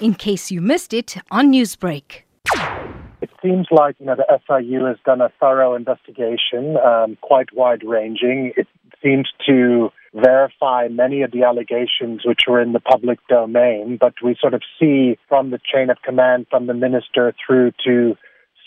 in case you missed it on Newsbreak. It seems like you know the SIU has done a thorough investigation, um, quite wide ranging. It seems to verify many of the allegations which were in the public domain, but we sort of see from the chain of command, from the minister through to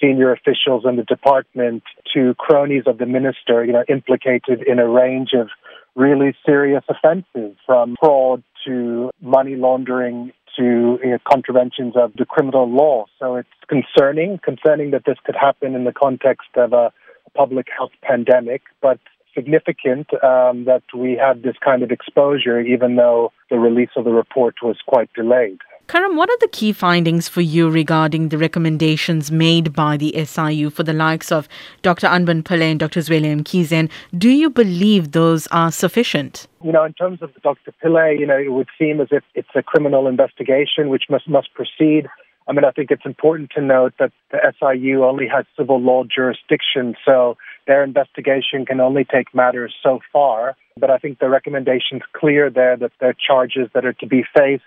senior officials in the department to cronies of the minister, you know, implicated in a range of really serious offenses from fraud to money laundering to you know, contraventions of the criminal law. So it's concerning, concerning that this could happen in the context of a public health pandemic, but significant um, that we had this kind of exposure, even though the release of the report was quite delayed. Karam, what are the key findings for you regarding the recommendations made by the SIU for the likes of Dr. Anban Pillay and Dr. Zweli Mkhize? Do you believe those are sufficient? You know, in terms of Dr. Pillay, you know, it would seem as if it's a criminal investigation which must must proceed. I mean, I think it's important to note that the SIU only has civil law jurisdiction, so their investigation can only take matters so far. But I think the recommendation's clear there that there are charges that are to be faced.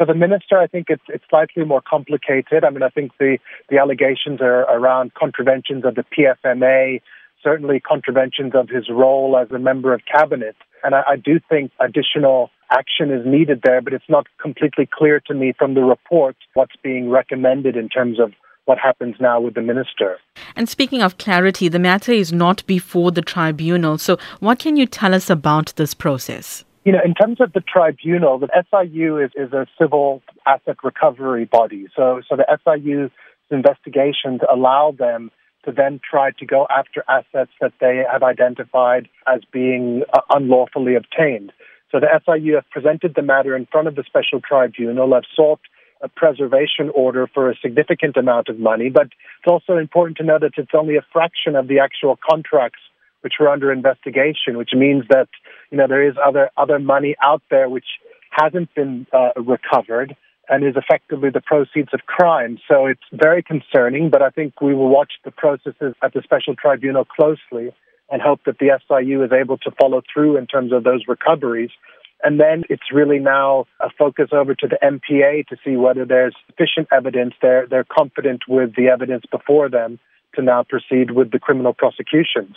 For the minister, I think it's it's slightly more complicated. I mean, I think the the allegations are around contraventions of the PFMA, certainly contraventions of his role as a member of cabinet. And I, I do think additional action is needed there, but it's not completely clear to me from the report what's being recommended in terms of what happens now with the minister. And speaking of clarity, the matter is not before the tribunal. So, what can you tell us about this process? You know, in terms of the tribunal, the SIU is, is a civil asset recovery body. So, so the SIU's investigations allow them to then try to go after assets that they have identified as being uh, unlawfully obtained. So the SIU have presented the matter in front of the special tribunal, have sought a preservation order for a significant amount of money, but it's also important to know that it's only a fraction of the actual contracts which were under investigation, which means that you know there is other other money out there which hasn't been uh, recovered and is effectively the proceeds of crime. So it's very concerning, but I think we will watch the processes at the special tribunal closely and hope that the SIU is able to follow through in terms of those recoveries. And then it's really now a focus over to the NPA to see whether there's sufficient evidence. They're, they're confident with the evidence before them to now proceed with the criminal prosecutions.